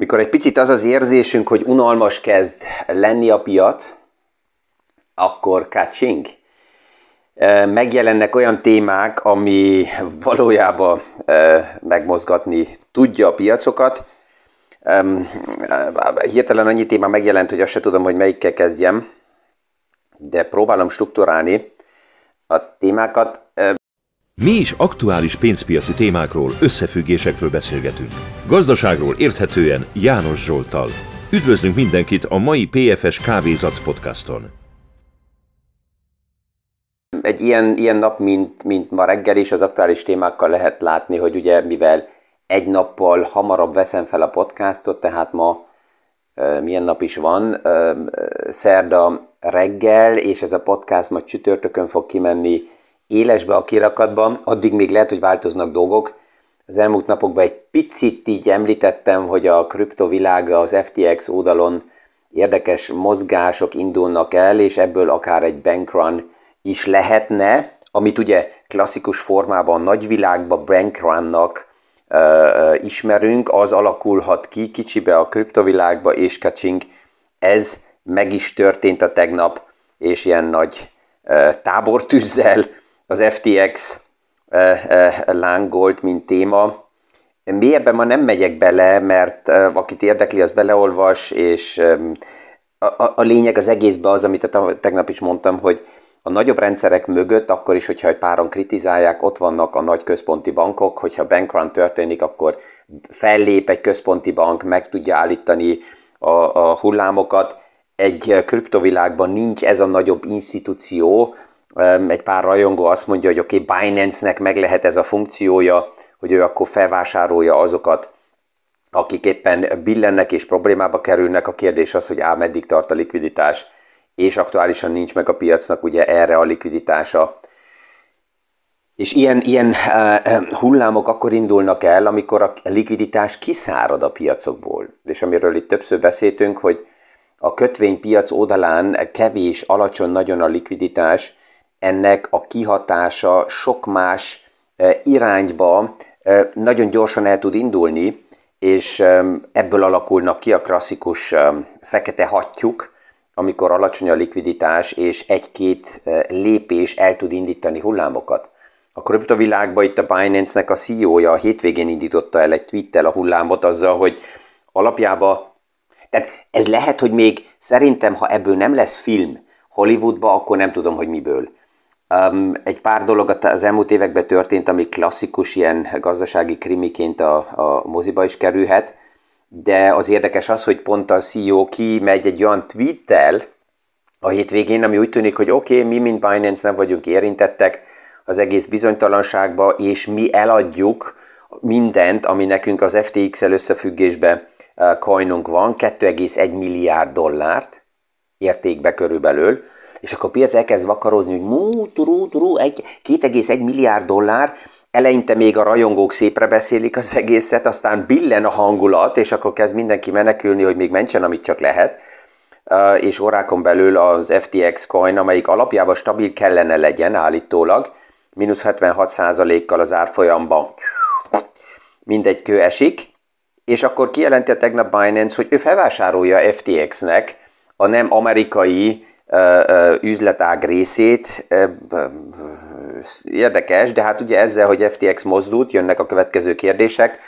Mikor egy picit az az érzésünk, hogy unalmas kezd lenni a piac, akkor kacsing. Megjelennek olyan témák, ami valójában megmozgatni tudja a piacokat. Hirtelen annyi téma megjelent, hogy azt se tudom, hogy melyikkel kezdjem, de próbálom strukturálni a témákat. Mi is aktuális pénzpiaci témákról, összefüggésekről beszélgetünk. Gazdaságról érthetően János Zsoltal. Üdvözlünk mindenkit a mai PFS Kávézac podcaston. Egy ilyen, ilyen nap, mint, mint ma reggel is, az aktuális témákkal lehet látni, hogy ugye mivel egy nappal hamarabb veszem fel a podcastot, tehát ma milyen nap is van, szerda reggel, és ez a podcast majd csütörtökön fog kimenni élesbe a kirakatban, addig még lehet, hogy változnak dolgok. Az elmúlt napokban egy picit így említettem, hogy a kriptovilága az FTX oldalon érdekes mozgások indulnak el, és ebből akár egy bankrun is lehetne, amit ugye klasszikus formában nagyvilágban bankrunnak uh, ismerünk, az alakulhat ki kicsibe a kriptovilágba, és kacsing, ez meg is történt a tegnap, és ilyen nagy uh, tábortűzzel az FTX eh, eh, lángolt, mint téma. Mélyebben ma nem megyek bele, mert eh, akit érdekli, az beleolvas, és a, a, lényeg az egészben az, amit tegnap is mondtam, hogy a nagyobb rendszerek mögött, akkor is, hogyha egy páron kritizálják, ott vannak a nagy központi bankok, hogyha bankrun történik, akkor fellép egy központi bank, meg tudja állítani a, a hullámokat. Egy kriptovilágban nincs ez a nagyobb institúció, egy pár rajongó azt mondja, hogy oké, okay, Binance-nek meg lehet ez a funkciója, hogy ő akkor felvásárolja azokat, akik éppen billennek és problémába kerülnek. A kérdés az, hogy á, meddig tart a likviditás, és aktuálisan nincs meg a piacnak ugye erre a likviditása. És ilyen, ilyen uh, hullámok akkor indulnak el, amikor a likviditás kiszárad a piacokból. És amiről itt többször beszéltünk, hogy a kötvénypiac oldalán kevés, alacsony nagyon a likviditás, ennek a kihatása sok más e, irányba e, nagyon gyorsan el tud indulni, és e, ebből alakulnak ki a klasszikus fekete hattyúk, amikor alacsony a likviditás, és egy-két lépés el tud indítani hullámokat. A kriptovilágban itt a Binance-nek a CEO-ja a hétvégén indította el egy tweettel a hullámot azzal, hogy alapjában, tehát ez lehet, hogy még szerintem, ha ebből nem lesz film Hollywoodba, akkor nem tudom, hogy miből. Um, egy pár dolog az elmúlt években történt, ami klasszikus ilyen gazdasági krimiként a, a moziba is kerülhet, de az érdekes az, hogy pont a CEO megy egy olyan tweettel a hétvégén, ami úgy tűnik, hogy oké, okay, mi, mint Binance nem vagyunk érintettek az egész bizonytalanságba, és mi eladjuk mindent, ami nekünk az FTX-el összefüggésben coinunk van, 2,1 milliárd dollárt értékbe körülbelül, és akkor a piac elkezd vakarozni, hogy mú, turú, turú, egy, 2,1 milliárd dollár, eleinte még a rajongók szépre beszélik az egészet, aztán billen a hangulat, és akkor kezd mindenki menekülni, hogy még mentsen, amit csak lehet, és órákon belül az FTX coin, amelyik alapjában stabil kellene legyen állítólag, mínusz 76%-kal az árfolyamban. Mindegy kő esik, és akkor kijelenti a tegnap Binance, hogy ő felvásárolja FTX-nek a nem amerikai üzletág részét. Érdekes, de hát ugye ezzel, hogy FTX mozdult, jönnek a következő kérdések,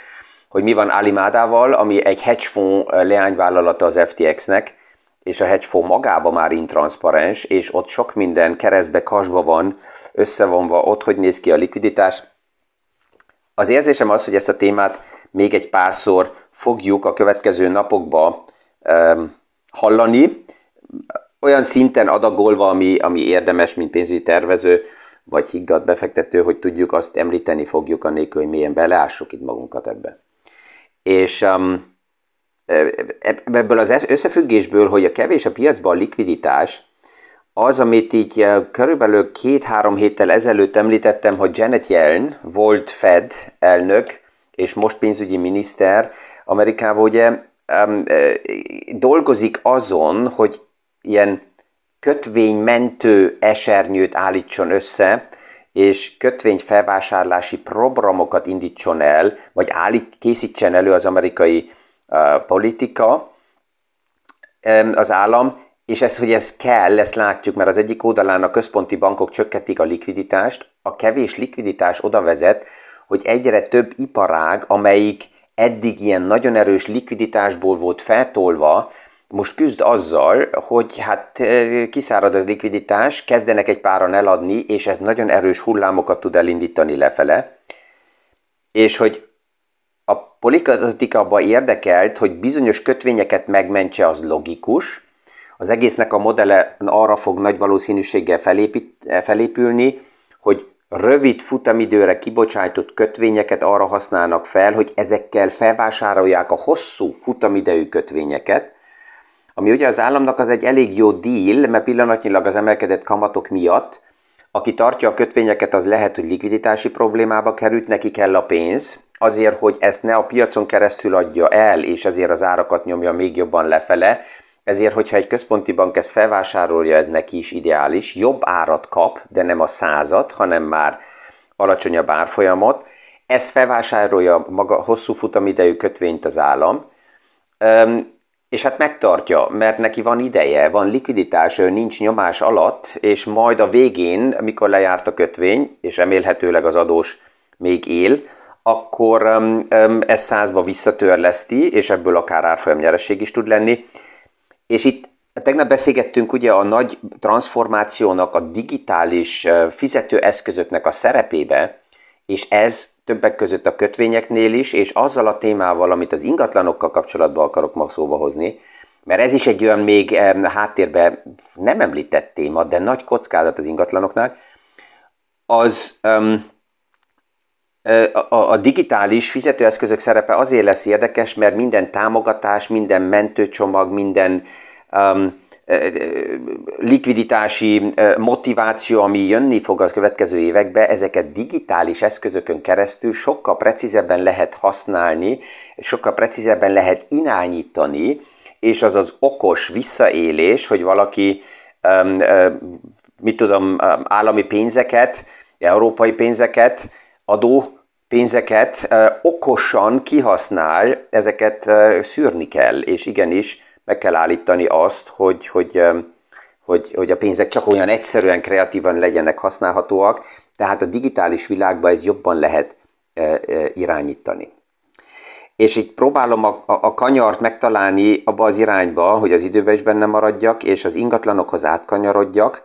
hogy mi van Alimádával, ami egy hedge fund leányvállalata az FTX-nek, és a hedge fund magában már intranszparens, és ott sok minden keresztbe, kasba van, összevonva, ott hogy néz ki a likviditás. Az érzésem az, hogy ezt a témát még egy párszor fogjuk a következő napokban um, hallani olyan szinten adagolva, ami, ami érdemes, mint pénzügyi tervező, vagy higgadt befektető, hogy tudjuk, azt említeni fogjuk, annélkül, hogy mélyen beleássuk itt magunkat ebbe. És um, ebből az összefüggésből, hogy a kevés a piacban a likviditás, az, amit így körülbelül két-három héttel ezelőtt említettem, hogy Janet Yellen volt Fed elnök, és most pénzügyi miniszter Amerikában ugye um, dolgozik azon, hogy ilyen kötvénymentő esernyőt állítson össze, és kötvényfelvásárlási programokat indítson el, vagy állít, készítsen elő az amerikai politika az állam, és ez, hogy ez kell, ezt látjuk, mert az egyik oldalán a központi bankok csökkentik a likviditást, a kevés likviditás oda vezet, hogy egyre több iparág, amelyik eddig ilyen nagyon erős likviditásból volt feltolva, most küzd azzal, hogy hát kiszárad az likviditás, kezdenek egy páran eladni, és ez nagyon erős hullámokat tud elindítani lefele, és hogy a politika abban érdekelt, hogy bizonyos kötvényeket megmentse, az logikus, az egésznek a modelle arra fog nagy valószínűséggel felépít, felépülni, hogy rövid futamidőre kibocsájtott kötvényeket arra használnak fel, hogy ezekkel felvásárolják a hosszú futamidejű kötvényeket, ami ugye az államnak az egy elég jó deal, mert pillanatnyilag az emelkedett kamatok miatt, aki tartja a kötvényeket, az lehet, hogy likviditási problémába került, neki kell a pénz, azért, hogy ezt ne a piacon keresztül adja el, és ezért az árakat nyomja még jobban lefele, ezért, hogyha egy központi bank ezt felvásárolja, ez neki is ideális, jobb árat kap, de nem a százat, hanem már alacsonyabb árfolyamot, ez felvásárolja maga hosszú futamidejű kötvényt az állam, és hát megtartja, mert neki van ideje, van likviditás, ő nincs nyomás alatt, és majd a végén, amikor lejárt a kötvény, és remélhetőleg az adós még él, akkor ez százba visszatörleszti, és ebből akár árfolyam nyereség is tud lenni. És itt tegnap beszélgettünk ugye a nagy transformációnak, a digitális fizetőeszközöknek a szerepébe, és ez többek között a kötvényeknél is, és azzal a témával, amit az ingatlanokkal kapcsolatban akarok ma szóba hozni, mert ez is egy olyan még háttérben nem említett téma, de nagy kockázat az ingatlanoknál, az um, a, a digitális fizetőeszközök szerepe azért lesz érdekes, mert minden támogatás, minden mentőcsomag, minden likviditási motiváció, ami jönni fog a következő években, ezeket digitális eszközökön keresztül sokkal precízebben lehet használni, sokkal precízebben lehet irányítani, és az az okos visszaélés, hogy valaki, mit tudom, állami pénzeket, európai pénzeket, adó pénzeket okosan kihasznál, ezeket szűrni kell, és igenis meg kell állítani azt, hogy, hogy, hogy, hogy a pénzek csak olyan egyszerűen, kreatívan legyenek használhatóak, tehát a digitális világban ez jobban lehet irányítani. És így próbálom a, a, a kanyart megtalálni abba az irányba, hogy az időben is benne maradjak, és az ingatlanokhoz átkanyarodjak.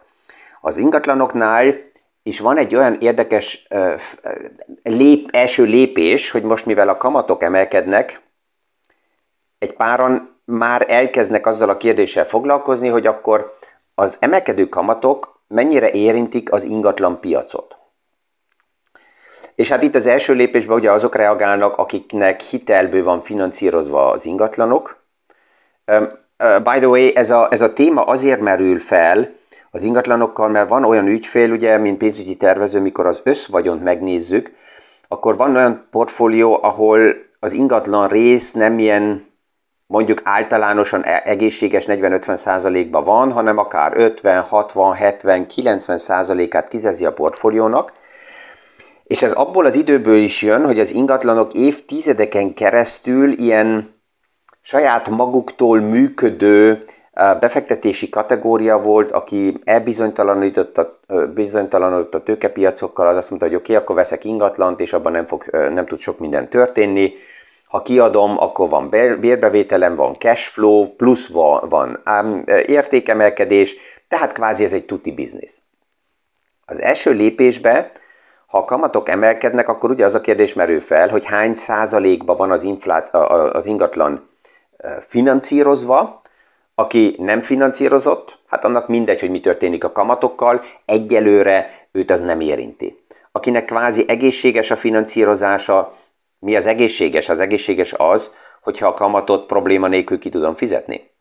Az ingatlanoknál is van egy olyan érdekes lép, első lépés, hogy most mivel a kamatok emelkednek, egy páran már elkezdnek azzal a kérdéssel foglalkozni, hogy akkor az emelkedő kamatok mennyire érintik az ingatlan piacot. És hát itt az első lépésben ugye azok reagálnak, akiknek hitelből van finanszírozva az ingatlanok. By the way, ez a, ez a téma azért merül fel az ingatlanokkal, mert van olyan ügyfél, ugye, mint pénzügyi tervező, mikor az összvagyont megnézzük, akkor van olyan portfólió, ahol az ingatlan rész nem ilyen mondjuk általánosan e- egészséges 40-50 százalékban van, hanem akár 50, 60, 70, 90 százalékát kizezi a portfóliónak, és ez abból az időből is jön, hogy az ingatlanok évtizedeken keresztül ilyen saját maguktól működő befektetési kategória volt, aki elbizonytalanodott a, bizonytalanodott a tőkepiacokkal, az azt mondta, hogy oké, okay, akkor veszek ingatlant, és abban nem, fog, nem tud sok minden történni, ha kiadom, akkor van bérbevételem, van cash flow, plusz van, van értékemelkedés, tehát kvázi ez egy tuti biznisz. Az első lépésbe, ha a kamatok emelkednek, akkor ugye az a kérdés merül fel, hogy hány százalékban van az, inflát, az ingatlan finanszírozva, aki nem finanszírozott, hát annak mindegy, hogy mi történik a kamatokkal, egyelőre őt az nem érinti. Akinek kvázi egészséges a finanszírozása, mi az egészséges? Az egészséges az, hogyha a kamatot probléma nélkül ki tudom fizetni.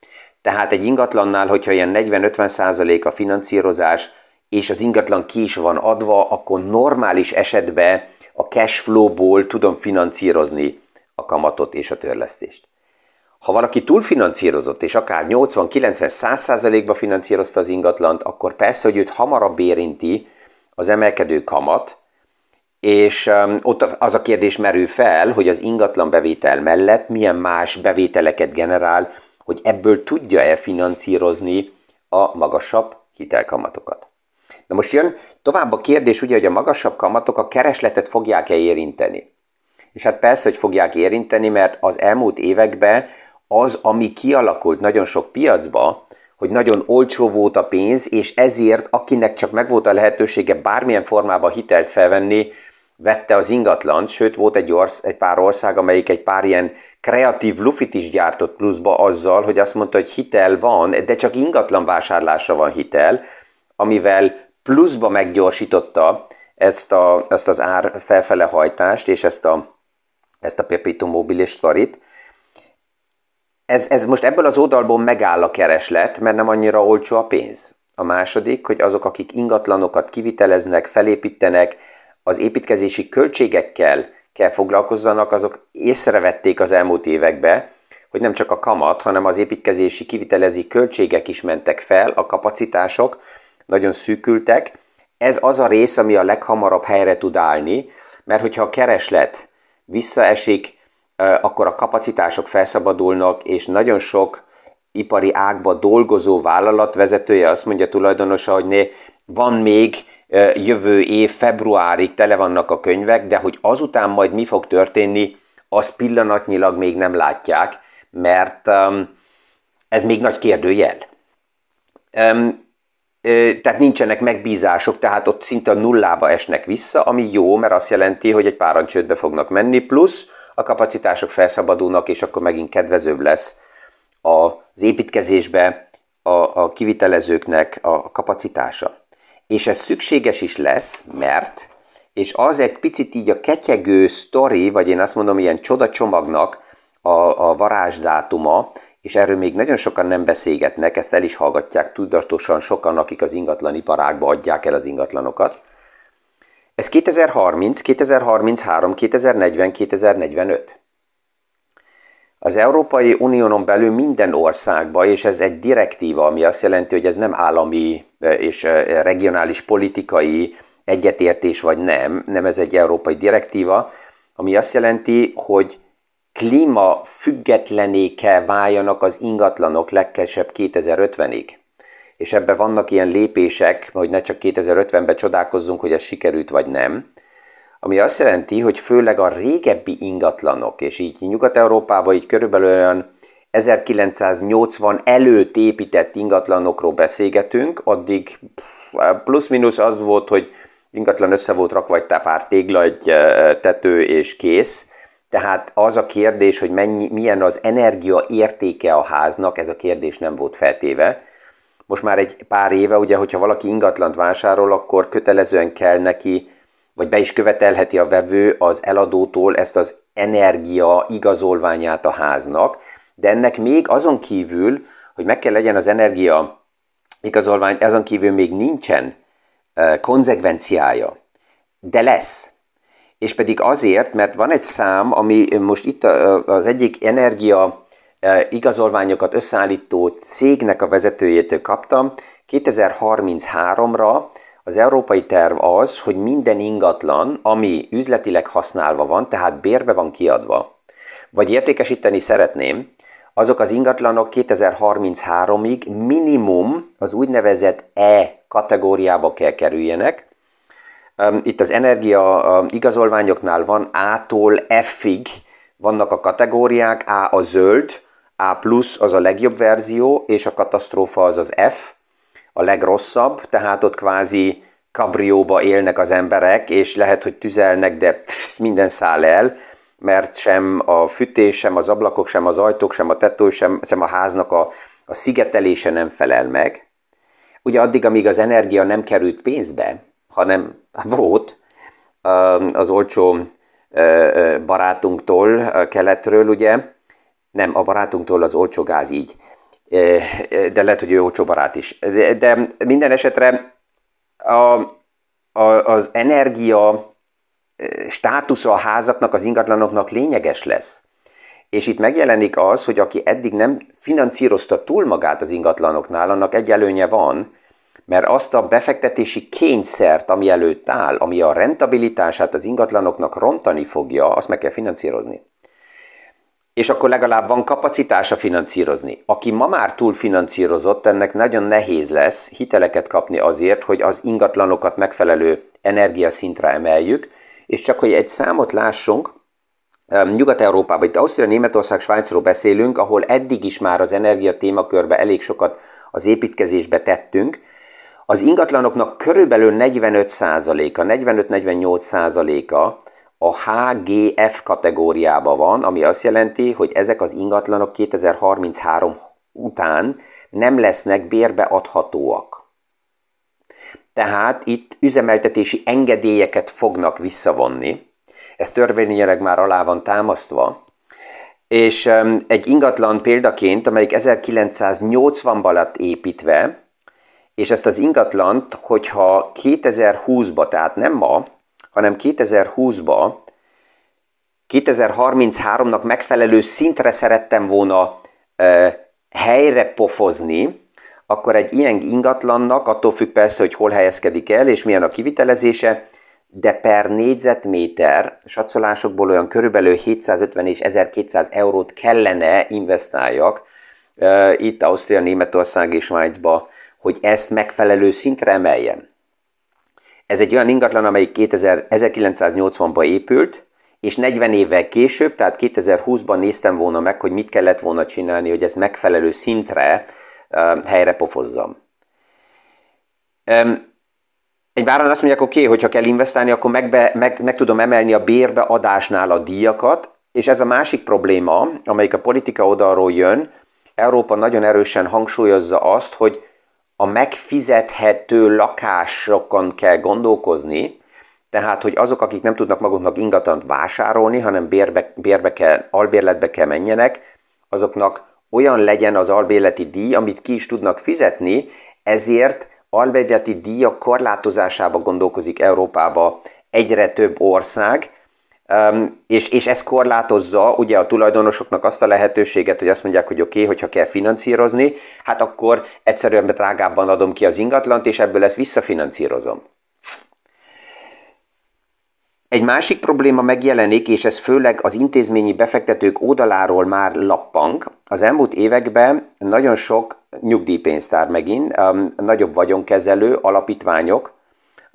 Tehát egy ingatlannál, hogyha ilyen 40-50 százalék a finanszírozás, és az ingatlan ki is van adva, akkor normális esetben a cash flow-ból tudom finanszírozni a kamatot és a törlesztést. Ha valaki túlfinanszírozott, és akár 80-90-100 százalékba finanszírozta az ingatlant, akkor persze, hogy őt hamarabb érinti az emelkedő kamat, és ott az a kérdés merül fel, hogy az ingatlan bevétel mellett milyen más bevételeket generál, hogy ebből tudja-e finanszírozni a magasabb hitelkamatokat. Na most jön tovább a kérdés, ugye, hogy a magasabb kamatok a keresletet fogják-e érinteni. És hát persze, hogy fogják érinteni, mert az elmúlt években az, ami kialakult nagyon sok piacba, hogy nagyon olcsó volt a pénz, és ezért akinek csak megvolt a lehetősége bármilyen formában hitelt felvenni, vette az ingatlant, sőt volt egy, orsz, egy pár ország, amelyik egy pár ilyen kreatív lufit is gyártott pluszba azzal, hogy azt mondta, hogy hitel van, de csak ingatlan vásárlásra van hitel, amivel pluszba meggyorsította ezt, a, ezt az ár felfele hajtást, és ezt a, ezt a Pepito mobilis sztorit. Ez, ez most ebből az oldalból megáll a kereslet, mert nem annyira olcsó a pénz. A második, hogy azok, akik ingatlanokat kiviteleznek, felépítenek, az építkezési költségekkel kell foglalkozzanak, azok észrevették az elmúlt években, hogy nem csak a kamat, hanem az építkezési kivitelezi költségek is mentek fel, a kapacitások nagyon szűkültek. Ez az a rész, ami a leghamarabb helyre tud állni, mert hogyha a kereslet visszaesik, akkor a kapacitások felszabadulnak, és nagyon sok ipari ágba dolgozó vállalat vezetője azt mondja tulajdonosa, hogy né, van még jövő év februárig tele vannak a könyvek, de hogy azután majd mi fog történni, az pillanatnyilag még nem látják, mert ez még nagy kérdőjel. Tehát nincsenek megbízások, tehát ott szinte a nullába esnek vissza, ami jó, mert azt jelenti, hogy egy páran csődbe fognak menni, plusz a kapacitások felszabadulnak, és akkor megint kedvezőbb lesz az építkezésbe a, a kivitelezőknek a kapacitása. És ez szükséges is lesz, mert, és az egy picit így a ketyegő sztori, vagy én azt mondom, ilyen csodacsomagnak a, a varázsdátuma, és erről még nagyon sokan nem beszélgetnek, ezt el is hallgatják tudatosan sokan, akik az ingatlaniparágba adják el az ingatlanokat. Ez 2030, 2033, 2040, 2045. Az Európai Uniónon belül minden országban, és ez egy direktíva, ami azt jelenti, hogy ez nem állami és regionális politikai egyetértés vagy nem, nem ez egy európai direktíva, ami azt jelenti, hogy klíma függetlené kell váljanak az ingatlanok legkesebb 2050-ig. És ebben vannak ilyen lépések, hogy ne csak 2050-ben csodálkozzunk, hogy ez sikerült vagy nem, ami azt jelenti, hogy főleg a régebbi ingatlanok, és így Nyugat-Európában így körülbelül olyan 1980 előtt épített ingatlanokról beszélgetünk, addig plusz-minusz az volt, hogy ingatlan össze volt rakva egy pár tégla, egy tető és kész, tehát az a kérdés, hogy mennyi, milyen az energia értéke a háznak, ez a kérdés nem volt feltéve. Most már egy pár éve, ugye, hogyha valaki ingatlant vásárol, akkor kötelezően kell neki, vagy be is követelheti a vevő az eladótól ezt az energia igazolványát a háznak, de ennek még azon kívül, hogy meg kell legyen az energia igazolvány, azon kívül még nincsen konzekvenciája, de lesz. És pedig azért, mert van egy szám, ami most itt az egyik energia igazolványokat összeállító cégnek a vezetőjétől kaptam, 2033-ra az európai terv az, hogy minden ingatlan, ami üzletileg használva van, tehát bérbe van kiadva, vagy értékesíteni szeretném, azok az ingatlanok 2033-ig minimum az úgynevezett E kategóriába kell kerüljenek. Itt az energia igazolványoknál van A-tól F-ig vannak a kategóriák, A a zöld, A plusz az a legjobb verzió, és a katasztrófa az az F, a legrosszabb, tehát ott kvázi kabrióba élnek az emberek, és lehet, hogy tüzelnek, de psz, minden száll el, mert sem a fűtés, sem az ablakok, sem az ajtók, sem a tető, sem, sem a háznak a, a szigetelése nem felel meg. Ugye addig, amíg az energia nem került pénzbe, hanem volt az olcsó barátunktól, keletről, ugye, nem, a barátunktól az olcsó gáz így, de lehet, hogy ő olcsó barát is. De, de minden esetre a, a, az energia státusza a házaknak, az ingatlanoknak lényeges lesz. És itt megjelenik az, hogy aki eddig nem finanszírozta túl magát az ingatlanoknál, annak egy előnye van, mert azt a befektetési kényszert, ami előtt áll, ami a rentabilitását az ingatlanoknak rontani fogja, azt meg kell finanszírozni. És akkor legalább van kapacitása finanszírozni. Aki ma már túl finanszírozott, ennek nagyon nehéz lesz hiteleket kapni azért, hogy az ingatlanokat megfelelő energiaszintre emeljük, és csak hogy egy számot lássunk, Nyugat-Európában, itt Ausztria, Németország, Svájcról beszélünk, ahol eddig is már az energia témakörbe elég sokat az építkezésbe tettünk, az ingatlanoknak körülbelül 45%-a, 45-48%-a a HGF kategóriába van, ami azt jelenti, hogy ezek az ingatlanok 2033 után nem lesznek bérbeadhatóak. Tehát itt üzemeltetési engedélyeket fognak visszavonni, ez törvényileg már alá van támasztva, és egy ingatlan példaként, amelyik 1980-ban lett építve, és ezt az ingatlant, hogyha 2020-ba, tehát nem ma, hanem 2020-ba, 2033-nak megfelelő szintre szerettem volna e, helyre pofozni, akkor egy ilyen ingatlannak, attól függ persze, hogy hol helyezkedik el, és milyen a kivitelezése, de per négyzetméter satszolásokból olyan körülbelül 750 és 1200 eurót kellene investáljak e, itt Ausztria, Németország és Svájcba, hogy ezt megfelelő szintre emeljem. Ez egy olyan ingatlan, amelyik 2000, 1980-ban épült, és 40 évvel később, tehát 2020-ban néztem volna meg, hogy mit kellett volna csinálni, hogy ez megfelelő szintre helyre pofozzam. Um, egy báran azt mondják, oké, okay, hogyha kell investálni, akkor meg, meg, meg tudom emelni a bérbeadásnál a díjakat, és ez a másik probléma, amelyik a politika oldalról jön, Európa nagyon erősen hangsúlyozza azt, hogy a megfizethető lakásokon kell gondolkozni, tehát, hogy azok, akik nem tudnak maguknak ingatlant vásárolni, hanem bérbe, bérbe kell, albérletbe kell menjenek, azoknak olyan legyen az albérleti díj, amit ki is tudnak fizetni, ezért albérleti díjak korlátozásába gondolkozik Európába egyre több ország, Um, és, és ez korlátozza ugye a tulajdonosoknak azt a lehetőséget, hogy azt mondják, hogy oké, okay, hogyha kell finanszírozni, hát akkor egyszerűen drágábban adom ki az ingatlant, és ebből ezt visszafinanszírozom. Egy másik probléma megjelenik, és ez főleg az intézményi befektetők oldaláról már lappang. Az elmúlt években nagyon sok nyugdíjpénztár megint, um, nagyobb vagyonkezelő alapítványok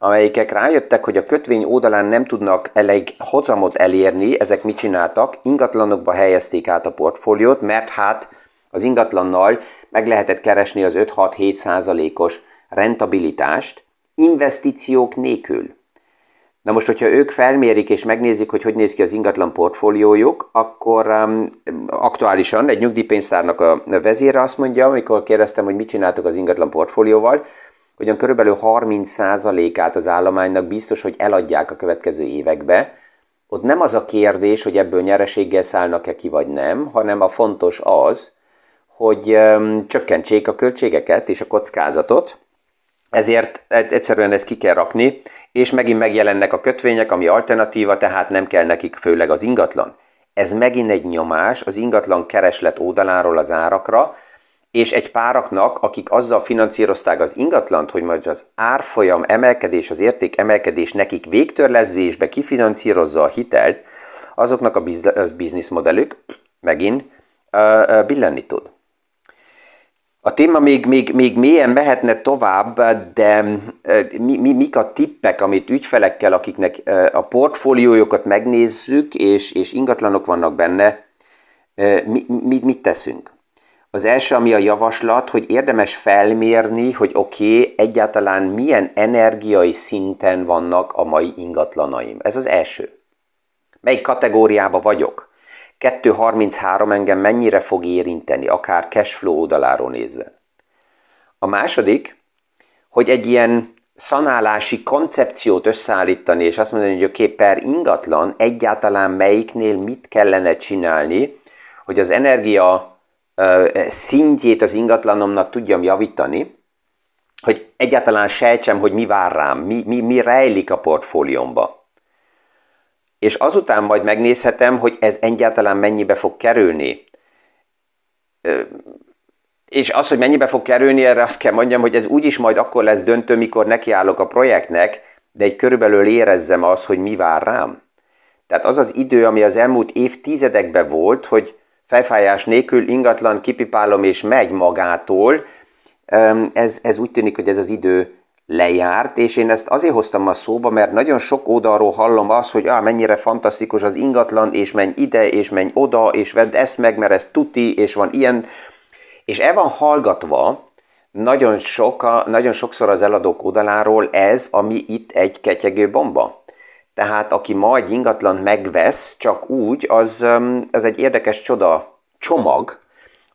amelyikek rájöttek, hogy a kötvény oldalán nem tudnak elég hozamot elérni, ezek mit csináltak? Ingatlanokba helyezték át a portfóliót, mert hát az ingatlannal meg lehetett keresni az 5-6-7 százalékos rentabilitást investiciók nélkül. Na most, hogyha ők felmérik és megnézik, hogy hogy néz ki az ingatlan portfóliójuk, akkor um, aktuálisan egy nyugdíjpénztárnak a vezére azt mondja, amikor kérdeztem, hogy mit csináltok az ingatlan portfólióval, hogy körülbelül 30%-át az állománynak biztos, hogy eladják a következő évekbe. Ott nem az a kérdés, hogy ebből nyereséggel szállnak-e ki vagy nem, hanem a fontos az, hogy csökkentsék a költségeket és a kockázatot, ezért egyszerűen ezt ki kell rakni, és megint megjelennek a kötvények, ami alternatíva, tehát nem kell nekik főleg az ingatlan. Ez megint egy nyomás az ingatlan kereslet oldaláról az árakra, és egy páraknak, akik azzal finanszírozták az ingatlant, hogy majd az árfolyam emelkedés, az érték emelkedés nekik végtörlezvésbe kifinanszírozza a hitelt, azoknak a bizniszmodellük megint billenni tud. A téma még, még, még mélyen mehetne tovább, de mi, mi, mik a tippek, amit ügyfelekkel, akiknek a portfóliójukat megnézzük, és, és ingatlanok vannak benne, mi, mi, mit teszünk? Az első, ami a javaslat, hogy érdemes felmérni, hogy oké, okay, egyáltalán milyen energiai szinten vannak a mai ingatlanaim. Ez az első. Melyik kategóriába vagyok? 2.33 engem mennyire fog érinteni, akár cashflow oldaláról nézve. A második, hogy egy ilyen szanálási koncepciót összeállítani, és azt mondani, hogy oké, okay, per ingatlan egyáltalán melyiknél mit kellene csinálni, hogy az energia szintjét az ingatlanomnak tudjam javítani, hogy egyáltalán sejtsem, hogy mi vár rám, mi, mi, mi rejlik a portfóliómba. És azután majd megnézhetem, hogy ez egyáltalán mennyibe fog kerülni. És az, hogy mennyibe fog kerülni, erre azt kell mondjam, hogy ez úgyis majd akkor lesz döntő, mikor nekiállok a projektnek, de egy körülbelül érezzem az, hogy mi vár rám. Tehát az az idő, ami az elmúlt évtizedekben volt, hogy fejfájás nélkül ingatlan kipipálom és megy magától, ez, ez úgy tűnik, hogy ez az idő lejárt, és én ezt azért hoztam a szóba, mert nagyon sok oldalról hallom azt, hogy ah, mennyire fantasztikus az ingatlan, és menj ide, és menj oda, és vedd ezt meg, mert ez tuti, és van ilyen. És el van hallgatva nagyon, soka, nagyon sokszor az eladók oldaláról ez, ami itt egy ketyegő bomba. Tehát aki majd ingatlan megvesz, csak úgy, az, az egy érdekes csoda csomag,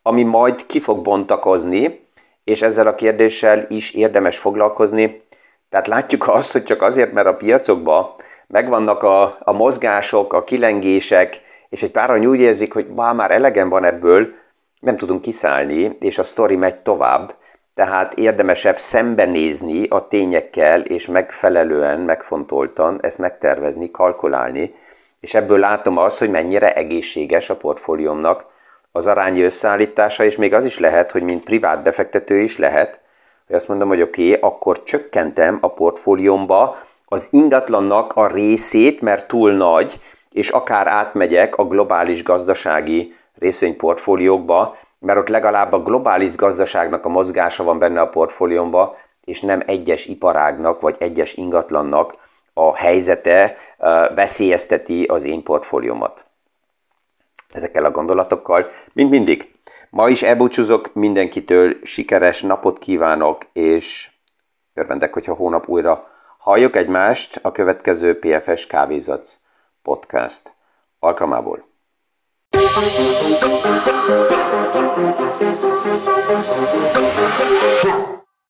ami majd ki fog bontakozni, és ezzel a kérdéssel is érdemes foglalkozni. Tehát látjuk azt, hogy csak azért, mert a piacokban megvannak a, a mozgások, a kilengések, és egy páran úgy érzik, hogy már elegem van ebből, nem tudunk kiszállni, és a sztori megy tovább, tehát érdemesebb szembenézni a tényekkel, és megfelelően, megfontoltan ezt megtervezni, kalkulálni, és ebből látom azt, hogy mennyire egészséges a portfóliómnak az arányi összeállítása, és még az is lehet, hogy mint privát befektető is lehet, hogy azt mondom, hogy oké, okay, akkor csökkentem a portfóliómba az ingatlannak a részét, mert túl nagy, és akár átmegyek a globális gazdasági részvényportfóliókba, mert ott legalább a globális gazdaságnak a mozgása van benne a portfóliómba, és nem egyes iparágnak vagy egyes ingatlannak a helyzete veszélyezteti az én portfóliómat. Ezekkel a gondolatokkal, mint mindig, ma is elbúcsúzok mindenkitől, sikeres napot kívánok, és örvendek, hogyha hónap újra halljuk egymást a következő PFS Kávézac podcast alkalmából. Yeah.